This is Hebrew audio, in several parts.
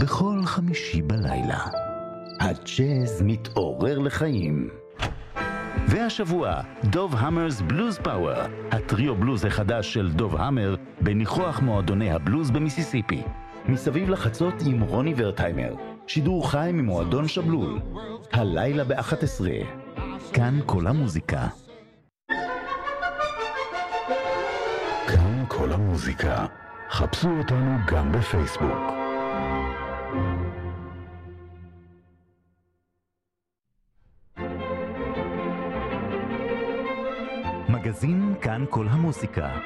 בכל חמישי בלילה. הג'אז מתעורר לחיים. והשבוע, דוב המרס בלוז פאוור, הטריו בלוז החדש של דוב המר בניחוח מועדוני הבלוז במיסיסיפי. מסביב לחצות עם רוני ורטהיימר, שידור חי ממועדון שבלול, הלילה ב-11. כאן כל המוזיקה. כאן כל המוזיקה. חפשו אותנו גם בפייסבוק. מגזין כאן כל המוזיקה.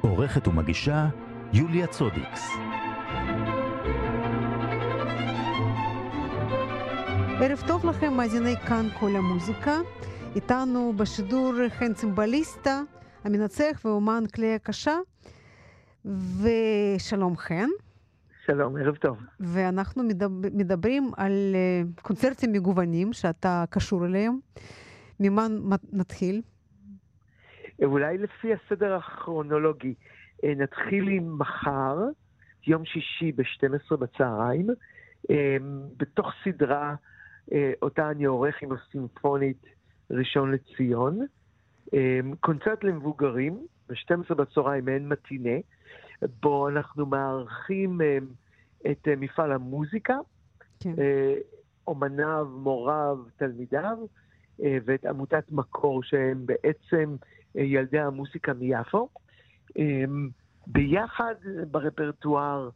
עורכת ומגישה יוליה צודיקס. ערב טוב לכם, מאזיני כאן כל המוזיקה. איתנו בשידור חן צימבליסטה, המנצח ואומן כלי הקשה, ושלום חן. שלום, ערב טוב. ואנחנו מדברים על אה, קונצרטים מגוונים שאתה קשור אליהם. ממה נתחיל? אולי לפי הסדר הכרונולוגי. אה, נתחיל עם מחר, יום שישי ב-12 בצהריים, אה, בתוך סדרה אה, אותה אני עורך עם הסימפונית ראשון לציון. קונצרט למבוגרים, ב-12 בצהריים מעין מטינה, בו אנחנו מארחים את מפעל המוזיקה, כן. אומניו, מוריו, תלמידיו, ואת עמותת מקור, שהם בעצם ילדי המוסיקה מיפו. אמ, ביחד ברפרטואר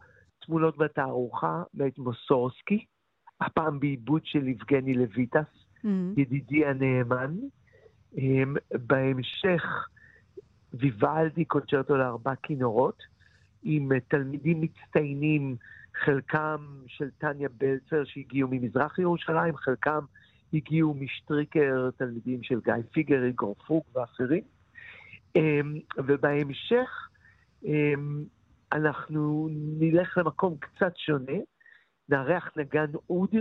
תמונות בתערוכה מאת מוסורסקי, הפעם בעיבוד של יבגני לויטס, mm-hmm. ידידי הנאמן. אמ, בהמשך ויוולדי קונצ'רטו לארבע כינורות, עם תלמידים מצטיינים, חלקם של טניה בלצר שהגיעו ממזרח ירושלים, חלקם הגיעו משטריקר, תלמידים של גיא פיגר, איגור פוק ואחרים. אמ, ובהמשך אמ, אנחנו נלך למקום קצת שונה, נארח נגן אוד,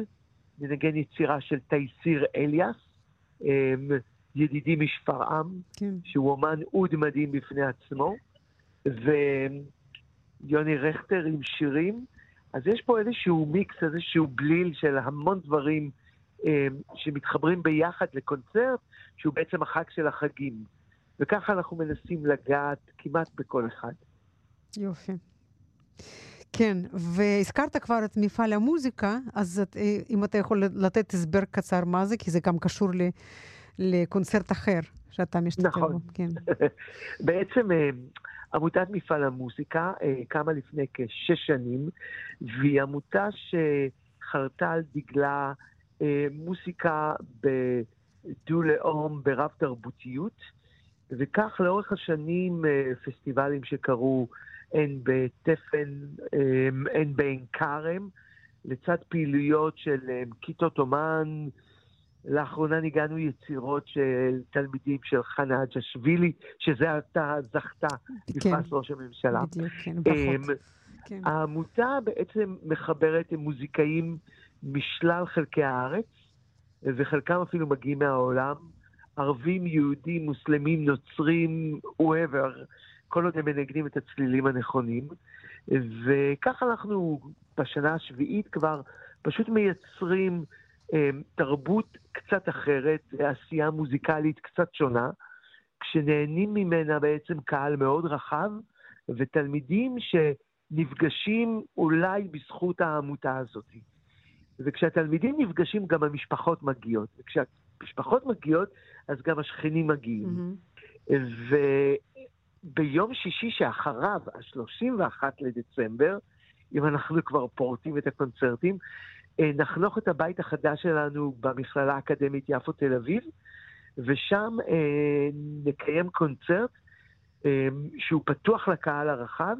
ננגן יצירה של תייסיר אליאס, אמ, ידידי משפרעם, כן. שהוא אומן אוד מדהים בפני עצמו, ויוני רכטר עם שירים. אז יש פה איזשהו מיקס, איזשהו בליל של המון דברים שמתחברים ביחד לקונצרט, שהוא בעצם החג של החגים. וככה אנחנו מנסים לגעת כמעט בכל אחד. יופי. כן, והזכרת כבר את מפעל המוזיקה, אז את, אה, אם אתה יכול לתת הסבר קצר מה זה, כי זה גם קשור ל, לקונצרט אחר שאתה משתתף נכון. בו. כן. בעצם אה, עמותת מפעל המוזיקה אה, קמה לפני כשש שנים, והיא עמותה שחרתה על דגלה מוזיקה בדו-לאום, ברב תרבותיות. וכך לאורך השנים אה, פסטיבלים שקרו הן בתפן, אה, הן בעין כרם, לצד פעילויות של אה, כיתות אומן. לאחרונה ניגענו יצירות של תלמידים של חנה אג'שווילי, שזה עתה זכתה בפרס כן. ראש הממשלה. בדיוק, כן, ברכות. כן. העמותה בעצם מחברת עם מוזיקאים משלל חלקי הארץ, וחלקם אפילו מגיעים מהעולם. ערבים, יהודים, מוסלמים, נוצרים, whoever, כל עוד הם מנגנים את הצלילים הנכונים. וכך אנחנו בשנה השביעית כבר פשוט מייצרים אה, תרבות קצת אחרת, עשייה מוזיקלית קצת שונה, כשנהנים ממנה בעצם קהל מאוד רחב, ותלמידים שנפגשים אולי בזכות העמותה הזאת. וכשהתלמידים נפגשים, גם המשפחות מגיעות. וכשהמשפחות מגיעות, אז גם השכנים מגיעים. Mm-hmm. וביום שישי שאחריו, ה-31 לדצמבר, אם אנחנו כבר פורטים את הקונצרטים, אה, נחנוך את הבית החדש שלנו במכללה האקדמית יפו תל אביב, ושם אה, נקיים קונצרט אה, שהוא פתוח לקהל הרחב.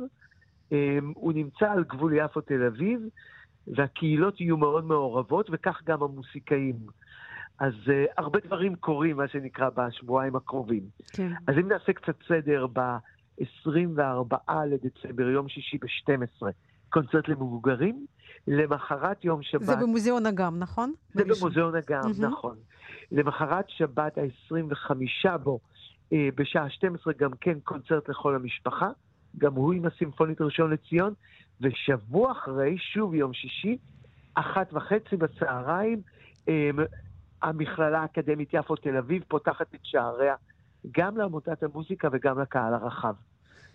אה, הוא נמצא על גבול יפו תל אביב, והקהילות יהיו מאוד מעורבות, וכך גם המוסיקאים. אז uh, הרבה דברים קורים, מה שנקרא, בשבועיים הקרובים. כן. אז אם נעשה קצת סדר, ב-24 לדצמבר, יום שישי ב-12, קונצרט למבוגרים, למחרת יום שבת... זה במוזיאון אגם, נכון? זה בראשון. במוזיאון אגם, mm-hmm. נכון. למחרת שבת ה-25 בו, uh, בשעה 12, גם כן קונצרט לכל המשפחה, גם הוא עם הסימפונית ראשון לציון, ושבוע אחרי, שוב יום שישי, אחת וחצי בצהריים, אמ, המכללה האקדמית יפו תל אביב פותחת את שעריה גם לעמותת המוזיקה וגם לקהל הרחב.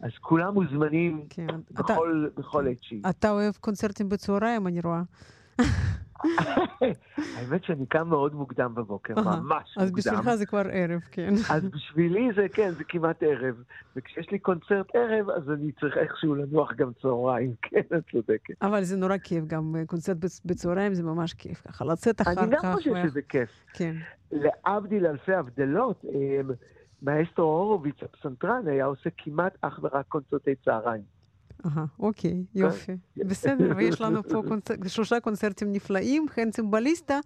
אז כולם מוזמנים כן. בכל, אתה, בכל עת שהיא. אתה אוהב קונצרטים בצהריים, אני רואה. האמת שאני קם מאוד מוקדם בבוקר, ממש מוקדם. אז בשבילך זה כבר ערב, כן. אז בשבילי זה, כן, זה כמעט ערב. וכשיש לי קונצרט ערב, אז אני צריך איכשהו לנוח גם צהריים, כן, את צודקת. אבל זה נורא כיף, גם קונצרט בצהריים זה ממש כיף, ככה לצאת אחר כך. אני גם חושב שזה כיף. כן. להבדיל אלפי הבדלות, אמ, מאסטרו הורוביץ, הפסנתרן, היה עושה כמעט אך ורק קונצרטי צהריים. אהה, אוקיי, יופי. בסדר, ויש לנו פה שלושה קונצרטים נפלאים, חן צימבליסטה,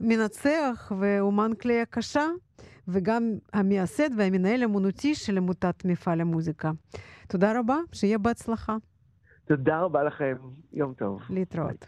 מנצח ואומן כלי הקשה, וגם המייסד והמנהל האמנותי של עמותת מפעל המוזיקה. תודה רבה, שיהיה בהצלחה. תודה רבה לכם, יום טוב. להתראות.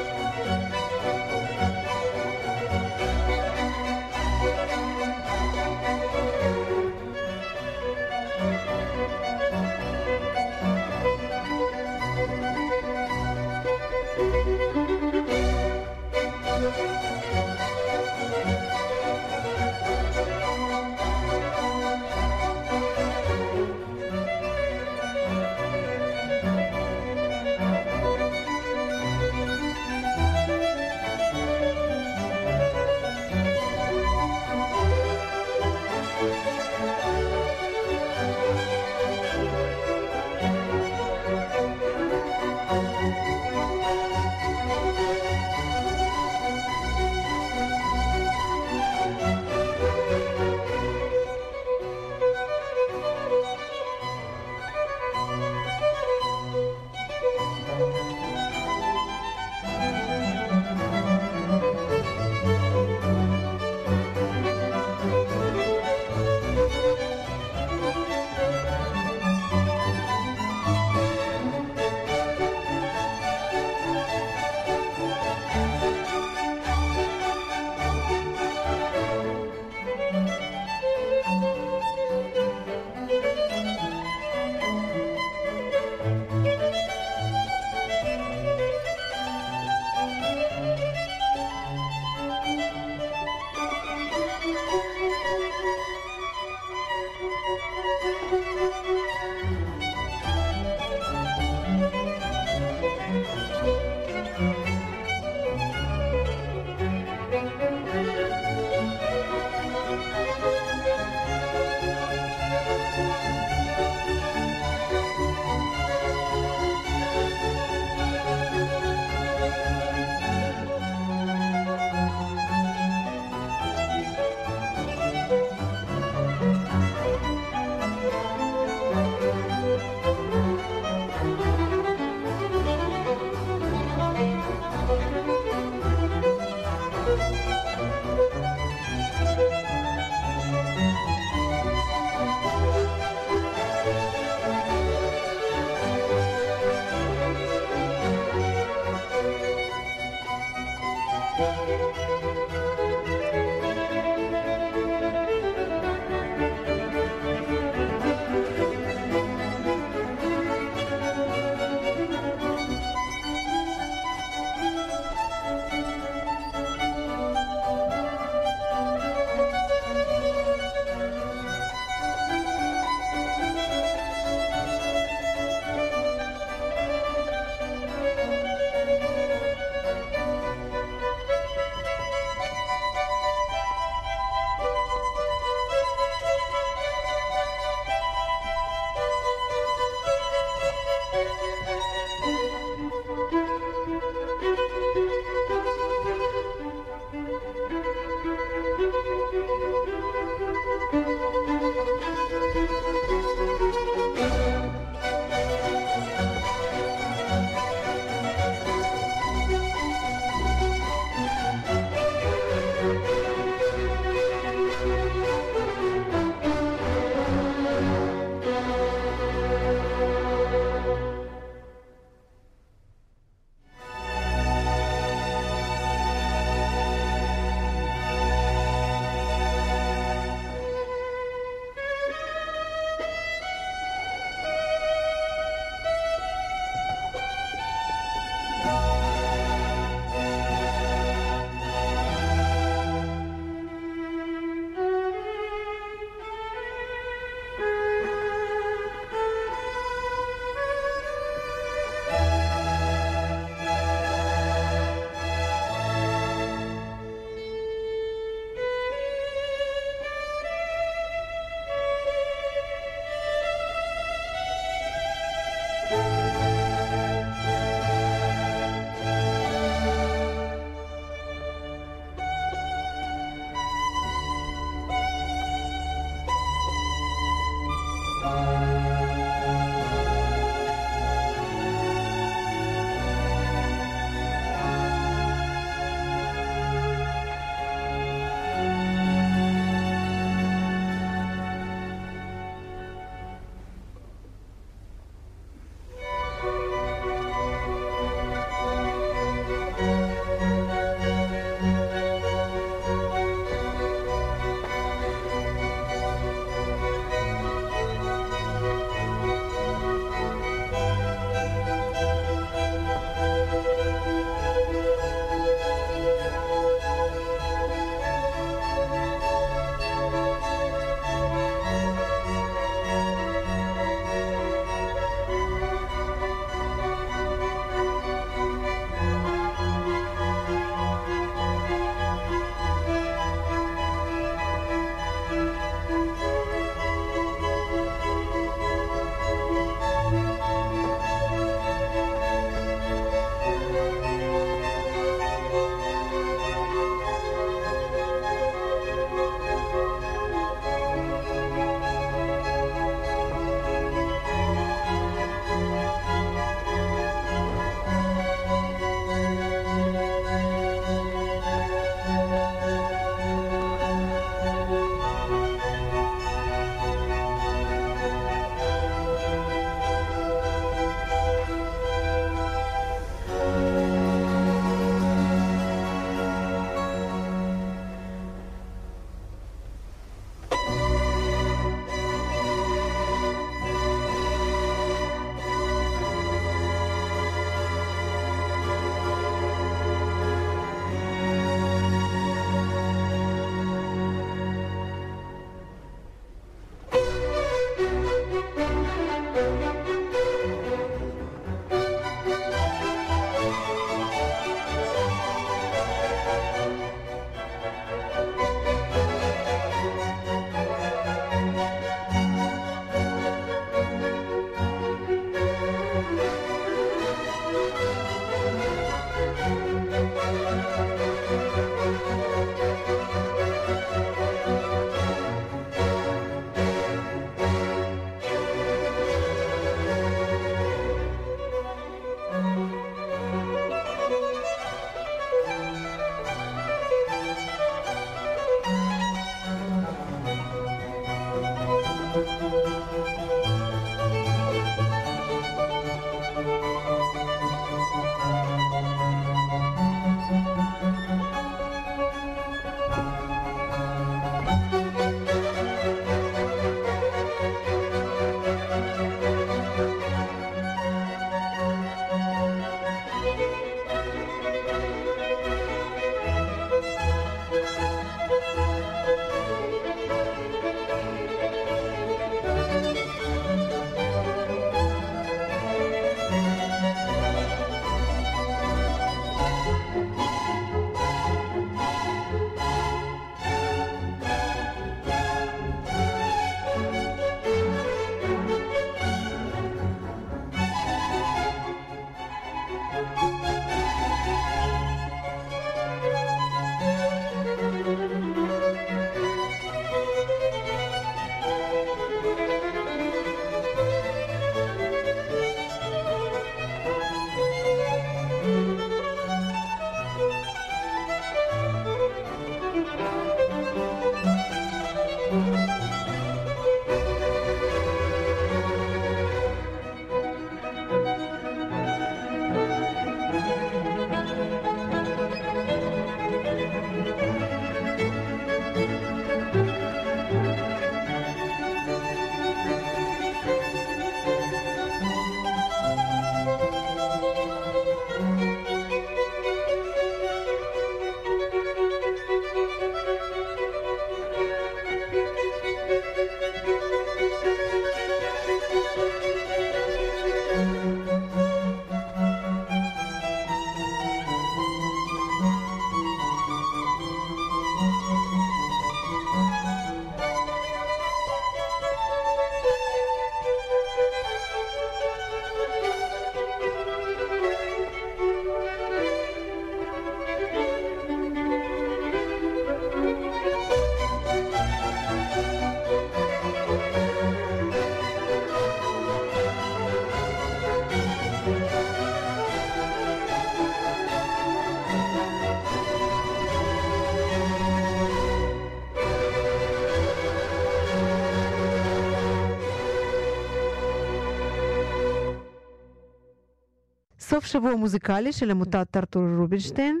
סוף שבוע מוזיקלי של עמותת ארתור רובינשטיין,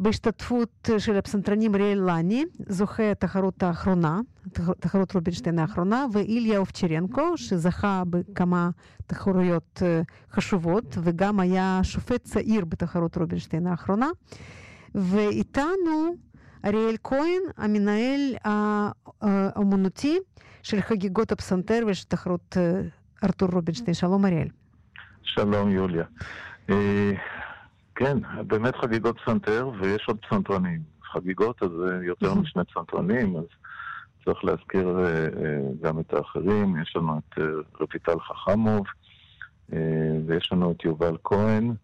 בהשתתפות של הפסנתרנים אריאל לני, זוכה התחרות האחרונה, תחרות רובינשטיין האחרונה, ואיליה אובצ'רנקו, שזכה בכמה תחרויות חשובות, וגם היה שופט צעיר בתחרות רובינשטיין האחרונה. ואיתנו אריאל כהן, המנהל האומנותי של חגיגות הפסנתר ושל תחרות ארתור רובינשטיין. שלום אריאל. שלום יוליה. כן, באמת חגיגות פסנתר, ויש עוד פסנתרנים. חגיגות, אז יותר משני פסנתרנים, אז צריך להזכיר גם את האחרים. יש לנו את רויטל חכמוב, ויש לנו את יובל כהן,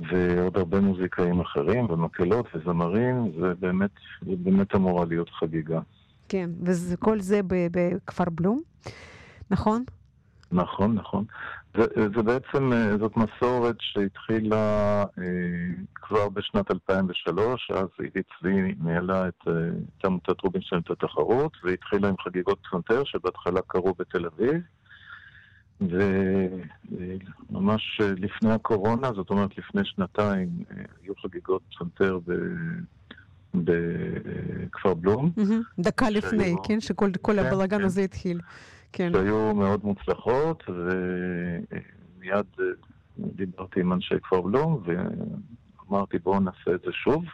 ועוד הרבה מוזיקאים אחרים, ומקהלות וזמרים, ובאמת, זה באמת אמורה להיות חגיגה. כן, וכל זה בכפר בלום, נכון? נכון, נכון. זה, זה בעצם, זאת מסורת שהתחילה אה, כבר בשנת 2003, אז עידית צבי ניהלה את, את עמותת רובינשטיין את התחרות, והתחילה עם חגיגות פסנתר, שבהתחלה קרו בתל אביב. וממש לפני הקורונה, זאת אומרת לפני שנתיים, היו חגיגות פסנתר ב... בכפר בלום. דקה לפני, כן? שכל כן, הבלאגן הזה התחיל. כן. שהיו מאוד מוצלחות, ומיד דיברתי עם אנשי כפר בלום, ואמרתי בואו נעשה את זה שוב.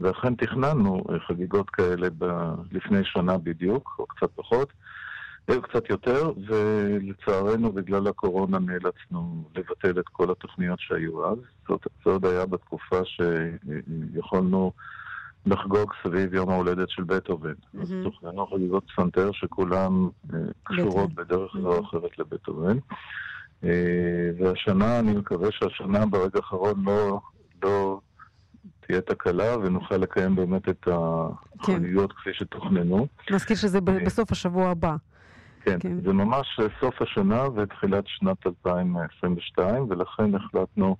ואכן תכננו חגיגות כאלה ב... לפני שנה בדיוק, או קצת פחות. היו קצת יותר, ולצערנו בגלל הקורונה נאלצנו לבטל את כל התוכניות שהיו אז. זאת, זה עוד היה בתקופה שיכולנו לחגוג סביב יום ההולדת של בטהובן. Mm-hmm. אז תוכננו חגיגות פסנתר שכולן קשורות בדרך זו או אחרת לבטהובן. והשנה, אני מקווה שהשנה ברגע האחרון לא, לא תהיה תקלה ונוכל לקיים באמת את החגיגות כן. כפי שתוכננו. נזכיר שזה בסוף השבוע הבא. כן, כן, זה ממש סוף השנה ותחילת שנת 2022, ולכן החלטנו,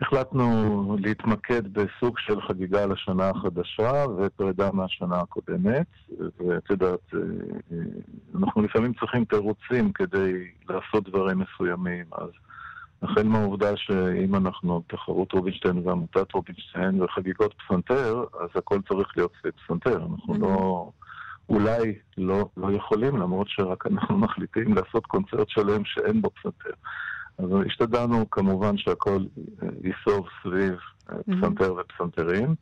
החלטנו להתמקד בסוג של חגיגה לשנה החדשה ופרידה מהשנה הקודמת. ואת יודעת, אנחנו לפעמים צריכים תירוצים כדי לעשות דברים מסוימים, אז החל מהעובדה שאם אנחנו תחרות רובינשטיין ועמותת רובינשטיין וחגיגות פסנתר, אז הכל צריך להיות סביב פסנתר. אנחנו mm-hmm. לא... אולי לא, לא יכולים, למרות שרק אנחנו מחליטים לעשות קונצרט שלם שאין בו פסנתר. אז השתדלנו כמובן שהכל ייסוב סביב פסנתר ופסנתרים,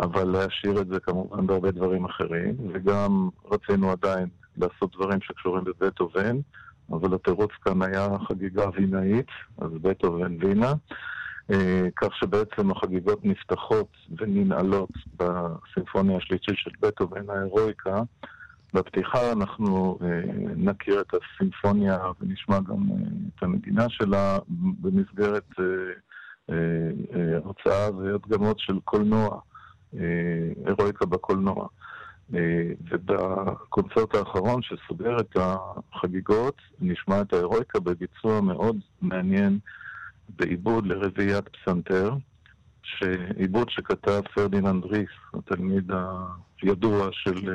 אבל להשאיר את זה כמובן בהרבה דברים אחרים, וגם רצינו עדיין לעשות דברים שקשורים בבטהובן, אבל התירוץ כאן היה חגיגה וינאית, אז בטהובן וינה. אה, כך שבעצם החגיגות נפתחות וננעלות בסימפוניה השלישית של בטהובן ההירואיקה. בפתיחה אנחנו אה, נכיר את הסימפוניה ונשמע גם אה, את הנגינה שלה במסגרת הרצאה והדגמות של קולנוע, הירואיקה בקולנוע. ובקונצרט האחרון שסוגר את החגיגות, נשמע את ההירואיקה בביצוע מאוד מעניין בעיבוד לרביעיית פסנתר, עיבוד שכתב פרדיננד ריס, התלמיד הידוע של,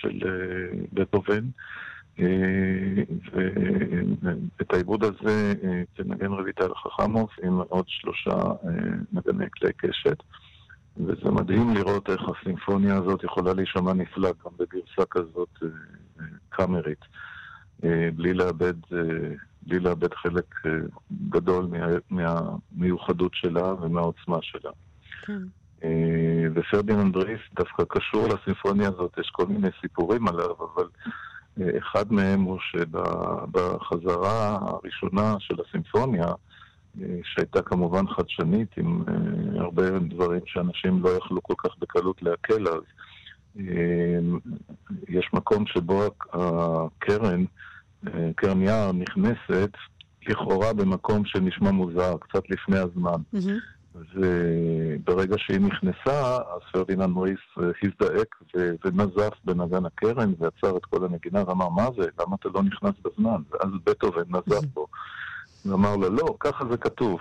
של בטהובן. ואת העיבוד הזה תנגן רויטל חכמוף עם עוד שלושה נגני כלי קשת. וזה מדהים לראות איך הסימפוניה הזאת יכולה להישמע נפלא גם בגרסה כזאת קאמרית, בלי לאבד בלי לאבד חלק אה, גדול מה, מהמיוחדות שלה ומהעוצמה שלה. כן. אה, ופרדיננד ריס דווקא קשור לסימפוניה הזאת, יש כל מיני סיפורים עליו, אבל אה, אחד מהם הוא שבחזרה הראשונה של הסימפוניה, שהייתה כמובן חדשנית, עם הרבה דברים שאנשים לא יכלו כל כך בקלות לעכל אז, יש מקום שבו הקרן קרן יער נכנסת לכאורה במקום שנשמע מוזר, קצת לפני הזמן. Mm-hmm. וברגע שהיא נכנסה, אז פרדיננד מוריס אה, הזדעק ונזף בנגן הקרן ועצר את כל הנגינה ואמר, מה זה? למה אתה לא נכנס בזמן? ואז בטהובן נזף בו. ואמר לו, לא, ככה זה כתוב.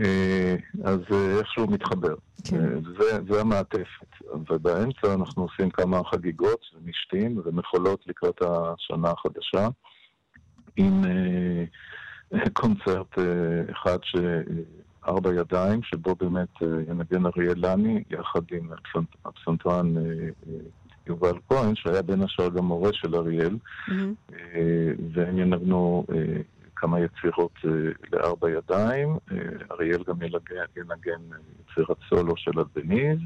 אה, אז אה, איכשהו מתחבר. כן. זה, זה המעטפת. ובאמצע אנחנו עושים כמה חגיגות ומשתים ומחולות לקראת השנה החדשה. עם קונצרט אחד שארבע ידיים, שבו באמת ינגן אריאל לני, יחד עם הפסנתרן יובל כהן, שהיה בין השאר גם מורה של אריאל, mm-hmm. והם ינגנו כמה יצירות לארבע ידיים. אריאל גם ינגן, ינגן יצירת סולו של אדבניז.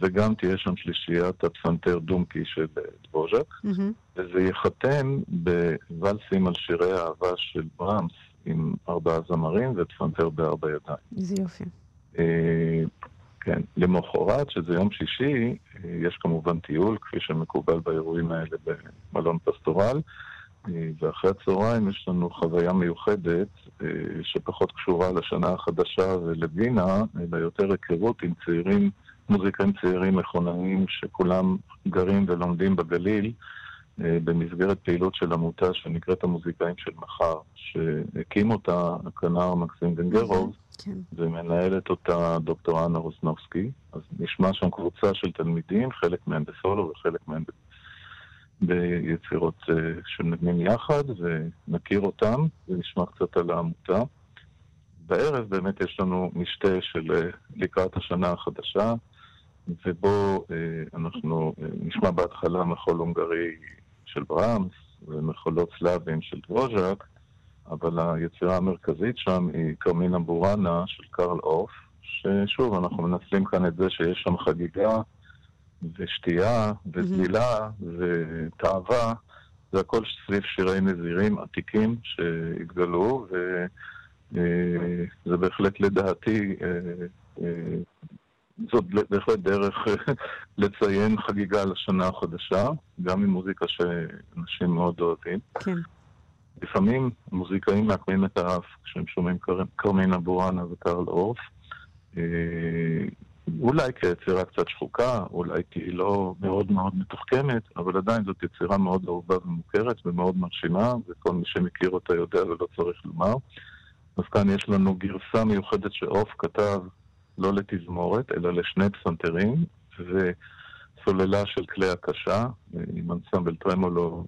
וגם תהיה שם שלישיית הפסנתר דומקי של דבוז'ק, mm-hmm. וזה ייחתם בוואלסים על שירי האהבה של ברמס עם ארבעה זמרים ופסנתר בארבע ידיים. איזה יופי. אה, כן, למחרת, שזה יום שישי, אה, יש כמובן טיול, כפי שמקובל באירועים האלה במלון פסטורל, אה, ואחרי הצהריים יש לנו חוויה מיוחדת שפחות קשורה לשנה החדשה ולווינה, אלא יותר היכרות עם צעירים מוזיקאים צעירים מכוננים שכולם גרים ולומדים בגליל במסגרת פעילות של עמותה שנקראת המוזיקאים של מחר, שהקים אותה הכנר מקסים בנגרוב, כן. ומנהלת אותה דוקטור אנה רוסנובסקי. אז נשמע שם קבוצה של תלמידים, חלק מהם בסולו וחלק מהם ביצירות אה, שנבנים יחד, ונכיר אותם ונשמע קצת על העמותה. בערב באמת יש לנו משתה של אה, לקראת השנה החדשה, ובו אה, אנחנו אה, נשמע בהתחלה מחול הונגרי של ברמס ומחולות סלאבים של דבוז'ק, אבל היצירה המרכזית שם היא קרמינה בורנה של קרל אוף, ששוב, אנחנו מנצלים כאן את זה שיש שם חגיגה ושתייה וזלילה ותאווה, זה הכל סביב שירי נזירים עתיקים שהתגלו, וזה אה, בהחלט לדעתי זאת בהחלט דרך אה, לציין חגיגה לשנה החדשה, גם עם מוזיקה שאנשים מאוד אוהבים. כן. לפעמים מוזיקאים מעקמים את האף כשהם שומעים קרמינה בורנה וקרל אורף. אה, אולי כיצירה קצת שחוקה, אולי כי היא לא מאוד מאוד מתוחכמת, אבל עדיין זאת יצירה מאוד אהובה ומוכרת ומאוד מרשימה, וכל מי שמכיר אותה יודע ולא צריך לומר. אז כאן יש לנו גרסה מיוחדת שעוף כתב לא לתזמורת, אלא לשני פסנתרים, וסוללה של כלי הקשה, עם אנסמבל טרמולו,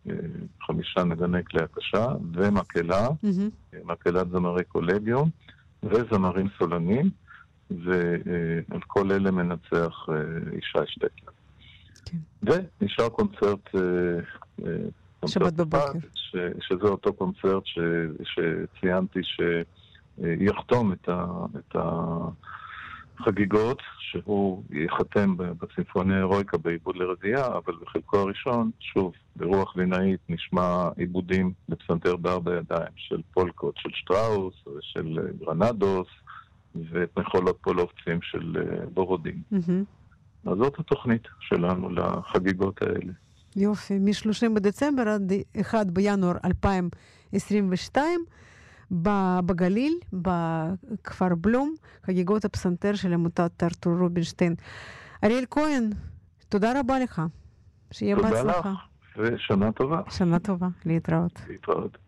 חמישה נגני כלי הקשה, ומקהלה, mm-hmm. מקהלת זמרי קולגיום, וזמרים סולנים, ועל כל אלה מנצח אה, ישי שטקלר. כן. ונשאר קונצרט... אה, אה, שבת בבוקר. ש, שזה אותו קונצרט ש, שציינתי שיחתום את, ה, את חגיגות, שהוא ייחתם בצימפוניה ההירואיקה בעיבוד לרבייה, אבל בחלקו הראשון, שוב, ברוח וינאית נשמע עיבודים לפסנתר בארבע ידיים של פולקות, של שטראוס, של גרנדוס, ואת מחולות פולובצים של אה, בורודין. Mm-hmm. אז זאת התוכנית שלנו לחגיגות האלה. יופי, מ-30 בדצמבר עד 1 בינואר 2022. בגליל, בכפר בלום, חגיגות הפסנתר של עמותת ארתור רובינשטיין. אריאל כהן, תודה רבה לך. שיהיה בהצלחה. תודה לך, ושנה טובה. שנה טובה, להתראות. להתראות.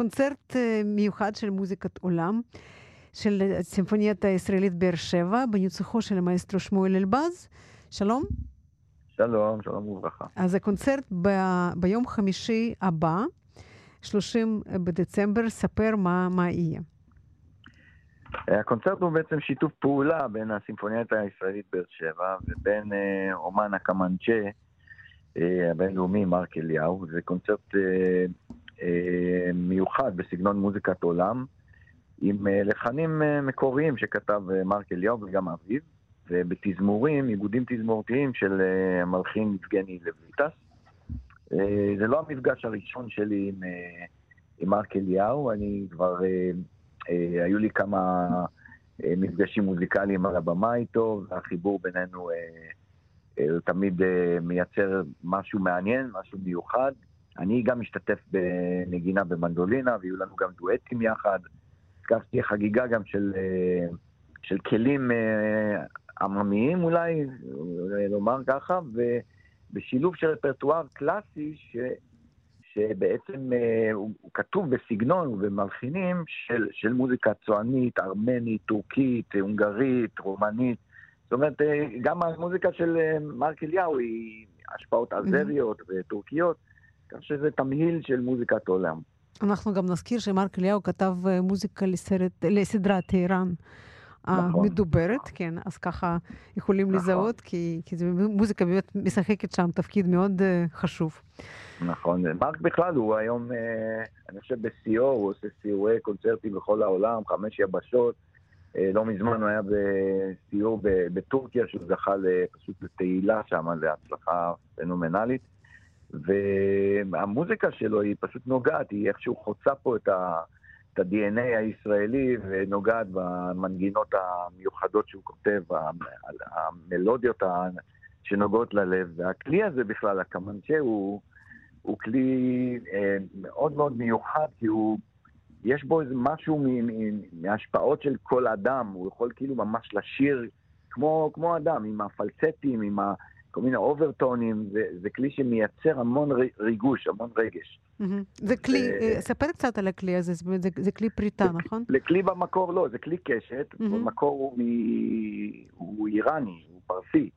קונצרט מיוחד של מוזיקת עולם, של סימפוניית הישראלית באר שבע, בניצוחו של המאסטרו שמואל אלבז. שלום. שלום, שלום וברכה. אז הקונצרט ב, ביום חמישי הבא, 30 בדצמבר, ספר מה, מה יהיה. הקונצרט הוא בעצם שיתוף פעולה בין הסימפוניית הישראלית באר שבע ובין אה, אומן הקמנצ'ה אה, הבינלאומי מרק אליהו. זה קונצרט אה, אה, מיוחד בסגנון מוזיקת עולם, עם אה, לחנים אה, מקוריים שכתב אה, מרק אליהו וגם אביו. ובתזמורים, עיבודים תזמורתיים של המלחין יבגני לויטס. זה לא המפגש הראשון שלי עם, עם מרק אליהו, אני כבר, היו לי כמה מפגשים מוזיקליים על הבמה איתו, והחיבור בינינו uh, תמיד מייצר משהו מעניין, משהו מיוחד. אני גם משתתף בנגינה במנדולינה, ויהיו לנו גם דואטים יחד. הזכרתי חגיגה גם של, uh, של כלים עממיים אולי, אולי לומר ככה, ובשילוב של רפרטואר קלאסי ש, שבעצם אה, הוא, הוא כתוב בסגנון ובמלחינים של, של מוזיקה צוענית, ארמנית, טורקית, הונגרית, רומנית. זאת אומרת, אה, גם המוזיקה של אה, מרק אליהו היא השפעות אזריות mm-hmm. וטורקיות, כך שזה תמהיל של מוזיקת עולם. אנחנו גם נזכיר שמרק אליהו כתב מוזיקה לסרט, לסדרת טהרן. נכון. המדוברת, כן, אז ככה יכולים נכון. לזהות, כי, כי זה, מוזיקה באמת משחקת שם תפקיד מאוד uh, חשוב. נכון, מרק בכלל הוא היום, uh, אני חושב בשיאו, הוא עושה סיורי קונצרטים בכל העולם, חמש יבשות. Uh, לא מזמן הוא היה בסיור בטורקיה, שהוא זכה פשוט לתהילה שם, להצלחה פנומנלית. והמוזיקה שלו היא פשוט נוגעת, היא איכשהו חוצה פה את ה... את ה-DNA הישראלי ונוגעת במנגינות המיוחדות שהוא כותב, המלודיות שנוגעות ללב. והכלי הזה בכלל, הקמנצ'ה, הוא, הוא כלי אה, מאוד מאוד מיוחד, כי הוא, יש בו איזה משהו מההשפעות של כל אדם, הוא יכול כאילו ממש לשיר כמו, כמו אדם, עם הפלצטים, עם ה... כל מיני אוברטונים, זה, זה כלי שמייצר המון ריגוש, המון רגש. זה כלי, אה, ספר קצת על הכלי הזה, זה, זה, זה כלי פריטה, זה, נכון? לכלי במקור לא, זה כלי קשת, במקור הוא, מ... הוא איראני, הוא פרסי.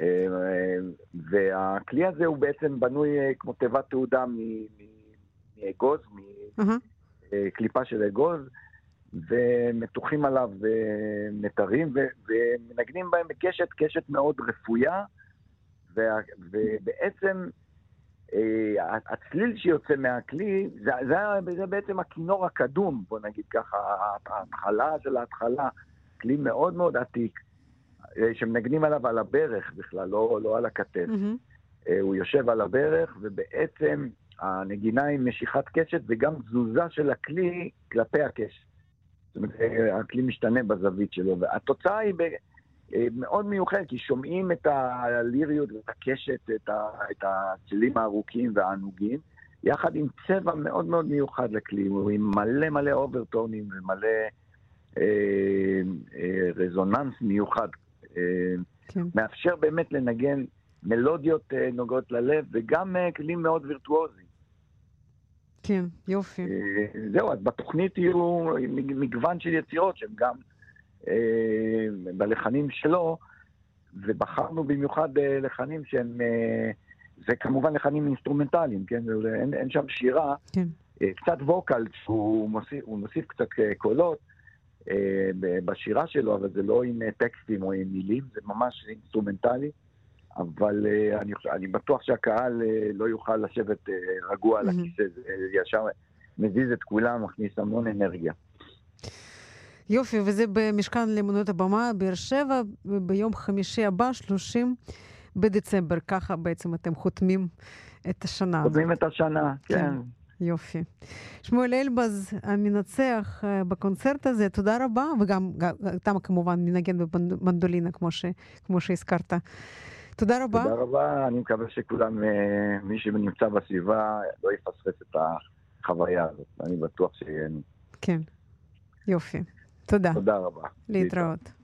אה, והכלי הזה הוא בעצם בנוי אה, כמו תיבת תעודה מאגוז, מקליפה של אגוז. ומתוחים עליו נתרים, ומנגנים בהם בקשת, קשת מאוד רפויה, ובעצם אה, הצליל שיוצא מהכלי, זה, זה, זה בעצם הכינור הקדום, בוא נגיד ככה, ההתחלה של ההתחלה, כלי מאוד מאוד עתיק, אה, שמנגנים עליו על הברך בכלל, לא, לא על הכתף. Mm-hmm. הוא יושב על הברך, ובעצם הנגינה היא משיכת קשת וגם תזוזה של הכלי כלפי הקשת. זאת אומרת, הכלי משתנה בזווית שלו, והתוצאה היא אה, מאוד מיוחדת, כי שומעים את הליריות ואת הקשת, את, ה, את הצלילים הארוכים והענוגים, יחד עם צבע מאוד מאוד מיוחד לכלי, הוא עם מלא מלא אוברטונים ומלא אה, אה, רזוננס מיוחד. אה, כן. מאפשר באמת לנגן מלודיות אה, נוגעות ללב, וגם אה, כלים מאוד וירטואוזיים. כן, יופי. אה, זהו, אז בתוכנית יהיו מגוון של יצירות שהן גם אה, בלחנים שלו, ובחרנו במיוחד אה, לחנים שהם, זה כמובן לחנים אינסטרומנטליים, כן? אין, אין שם שירה, כן. קצת vocal, שהוא מוסיף, מוסיף קצת קולות בשירה שלו, אבל זה לא עם טקסטים או עם מילים, זה ממש אינסטרומנטלי. אבל אה, אני, אני בטוח שהקהל אה, לא יוכל לשבת אה, רגוע על הכיסא, זה ישר מזיז את כולם, מכניס המון אנרגיה. יופי, וזה במשכן לאמנויות הבמה, באר שבע, ביום חמישי הבא, 30 בדצמבר. ככה בעצם אתם חותמים את השנה. חותמים את השנה, כן. כן. יופי. שמואל אלבז, המנצח בקונצרט הזה, תודה רבה, וגם אתה כמובן מנגן במנדולינה, כמו, ש, כמו שהזכרת. תודה רבה. תודה רבה, אני מקווה שכולם, אה, מי שנמצא בסביבה, לא יפספס את החוויה הזאת. אני בטוח שיהנו. כן, יופי. תודה. תודה רבה. להתראות.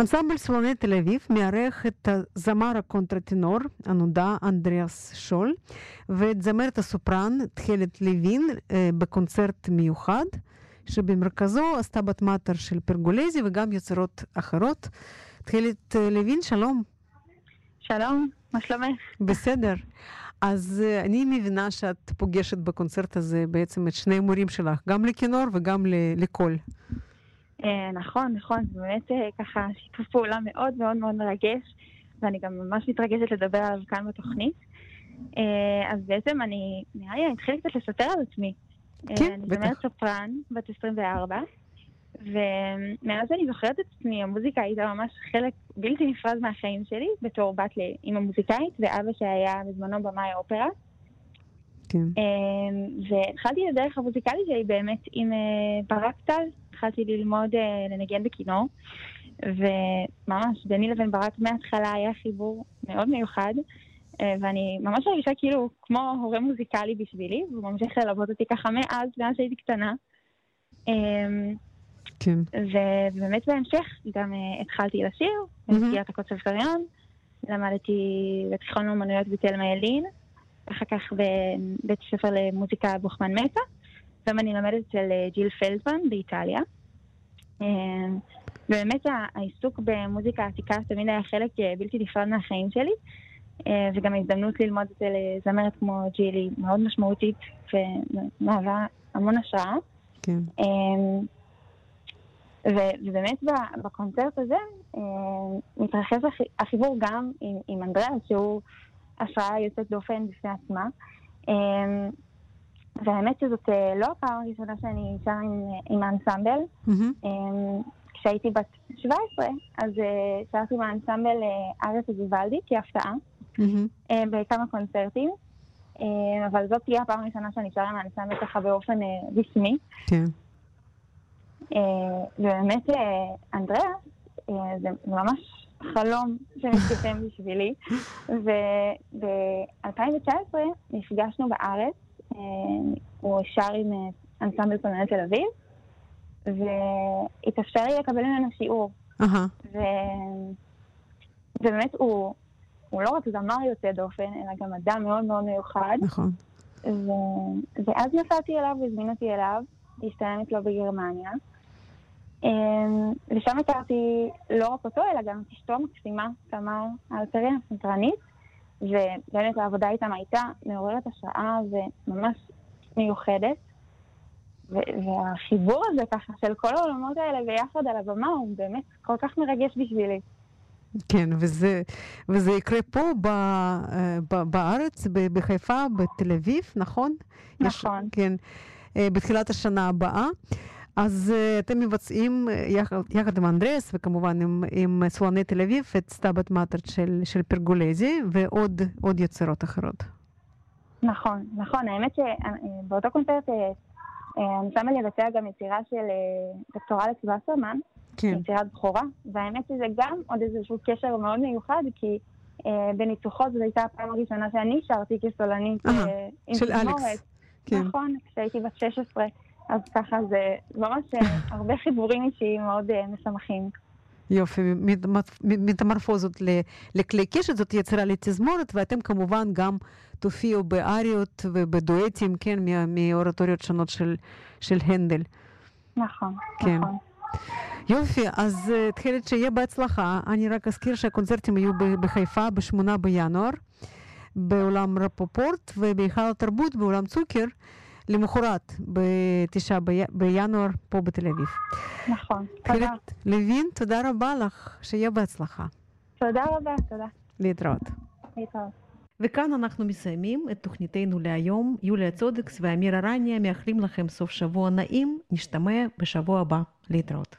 אנסמבל סלוני תל אביב מארח את הזמר הקונטרטנור הנודע אנדריאס שול ואת זמרת הסופרן תכלת לוין בקונצרט מיוחד שבמרכזו עשתה בת מטר של פרגולזי וגם יוצרות אחרות. תכלת לוין, שלום. שלום, מה שלומך? בסדר. אז אני מבינה שאת פוגשת בקונצרט הזה בעצם את שני המורים שלך, גם לכינור וגם לקול. אה, נכון, נכון, זה באמת אה, ככה שיתוף פעולה מאוד מאוד מאוד מרגש, ואני גם ממש מתרגשת לדבר עליו כאן בתוכנית. אה, אז בעצם אני, נראה לי אני אתחיל קצת לספר על עצמי. כן, אני בטח. זמרת סופרן, בת 24, ומאז אני זוכרת את עצמי, המוזיקה הייתה ממש חלק בלתי נפרד מהחיים שלי, בתור בת לאימא מוזיקאית, ואבא שהיה בזמנו במאי אופרה. כן. והתחלתי את הדרך המוזיקלית שלי באמת עם ברק טל, התחלתי ללמוד uh, לנגן בכינור, וממש ביני לבין ברק מההתחלה היה חיבור מאוד מיוחד, uh, ואני ממש מרגישה כאילו כמו הורה מוזיקלי בשבילי, והוא ממשיך ללוות אותי ככה מאז, מאז שהייתי קטנה. Um, כן. ובאמת בהמשך גם התחלתי לשיר, במסגרת mm-hmm. הקונסרבטוריון, למדתי בתיכון לאומנויות בתל ילין, אחר כך בבית ספר למוזיקה בוכמן מטה. שם אני לומדת אצל ג'יל פלדמן באיטליה. ובאמת העיסוק במוזיקה עתיקה תמיד היה חלק בלתי נפרד מהחיים שלי, וגם ההזדמנות ללמוד אצל זמרת כמו ג'יל היא מאוד משמעותית ומהווה המון השראה. כן. ובאמת בקונצרט הזה מתרחש החיבור גם עם, עם אנדריאס, שהוא השראה יוצאת דופן בפני עצמה. והאמת שזאת לא הפעם הראשונה שאני שרה עם, עם האנסמבל. Mm-hmm. כשהייתי בת 17, אז שרתי עם האנסמבל ארץ ויוולדי כהפתעה, mm-hmm. בכמה קונצרטים. אבל זאת תהיה הפעם הראשונה שאני שרה עם האנסמבל ככה באופן רשמי. כן. ובאמת, אנדריאס, זה ממש חלום שמתקדם בשבילי. וב-2019 נפגשנו בארץ. הוא שר עם אנסמבל פנאל תל אביב, והתאפשר לי לקבל ממנו שיעור. ובאמת הוא, הוא לא רק זמר יוצא דופן, אלא גם אדם מאוד מאוד מיוחד. נכון. ו... ואז נסעתי אליו והזמין אותי אליו, להשתלם אצלו בגרמניה. ושם הכרתי לא רק אותו, אלא גם את אשתו המקסימה, תמר אלפריה, סנטרנית. ובאמת העבודה איתם הייתה מעוררת השראה וממש מיוחדת. והחיבור הזה ככה של כל העולמות האלה ביחד על הבמה הוא באמת כל כך מרגש בשבילי. כן, וזה, וזה יקרה פה ב, ב, בארץ, ב, בחיפה, בתל אביב, נכון? נכון. יש, כן, בתחילת השנה הבאה. אז אתם מבצעים יחד, עם אנדרס וכמובן עם, עם סולני תל אביב את Stabat Mater של, של פרגולזי ועוד יצירות אחרות. נכון, נכון. האמת שבאותו קונצרט אני שמה לבצע גם יצירה של דוקטור אלכס וסרמן, כן. יצירת בכורה, והאמת שזה גם עוד איזשהו קשר מאוד מיוחד, כי אה, בניצוחו זו הייתה הפעם הראשונה שאני שרתי כסולנית אה, עם של אלכס. כן. נכון, כשהייתי בת 16. אז ככה זה ממש הרבה חיבורים אישיים מאוד משמחים. יופי, מטמורפוזות לכלי קשת, זאת יצירה לתזמורת, ואתם כמובן גם תופיעו באריות ובדואטים, כן, מאורטוריות שונות של, של הנדל. נכון, כן. נכון. יופי, אז תחילת שיהיה בהצלחה. אני רק אזכיר שהקונצרטים יהיו בחיפה ב-8 בינואר, באולם רפופורט ובהיכל התרבות באולם צוקר. למחרת, בתשעה בינואר, פה בתל אביב. נכון, תודה. לוין, תודה רבה לך, שיהיה בהצלחה. תודה רבה, תודה. להתראות. להתראות. וכאן אנחנו מסיימים את תוכניתנו להיום. יוליה צודקס ואמיר ארניה מאחלים לכם סוף שבוע נעים. נשתמע בשבוע הבא. להתראות.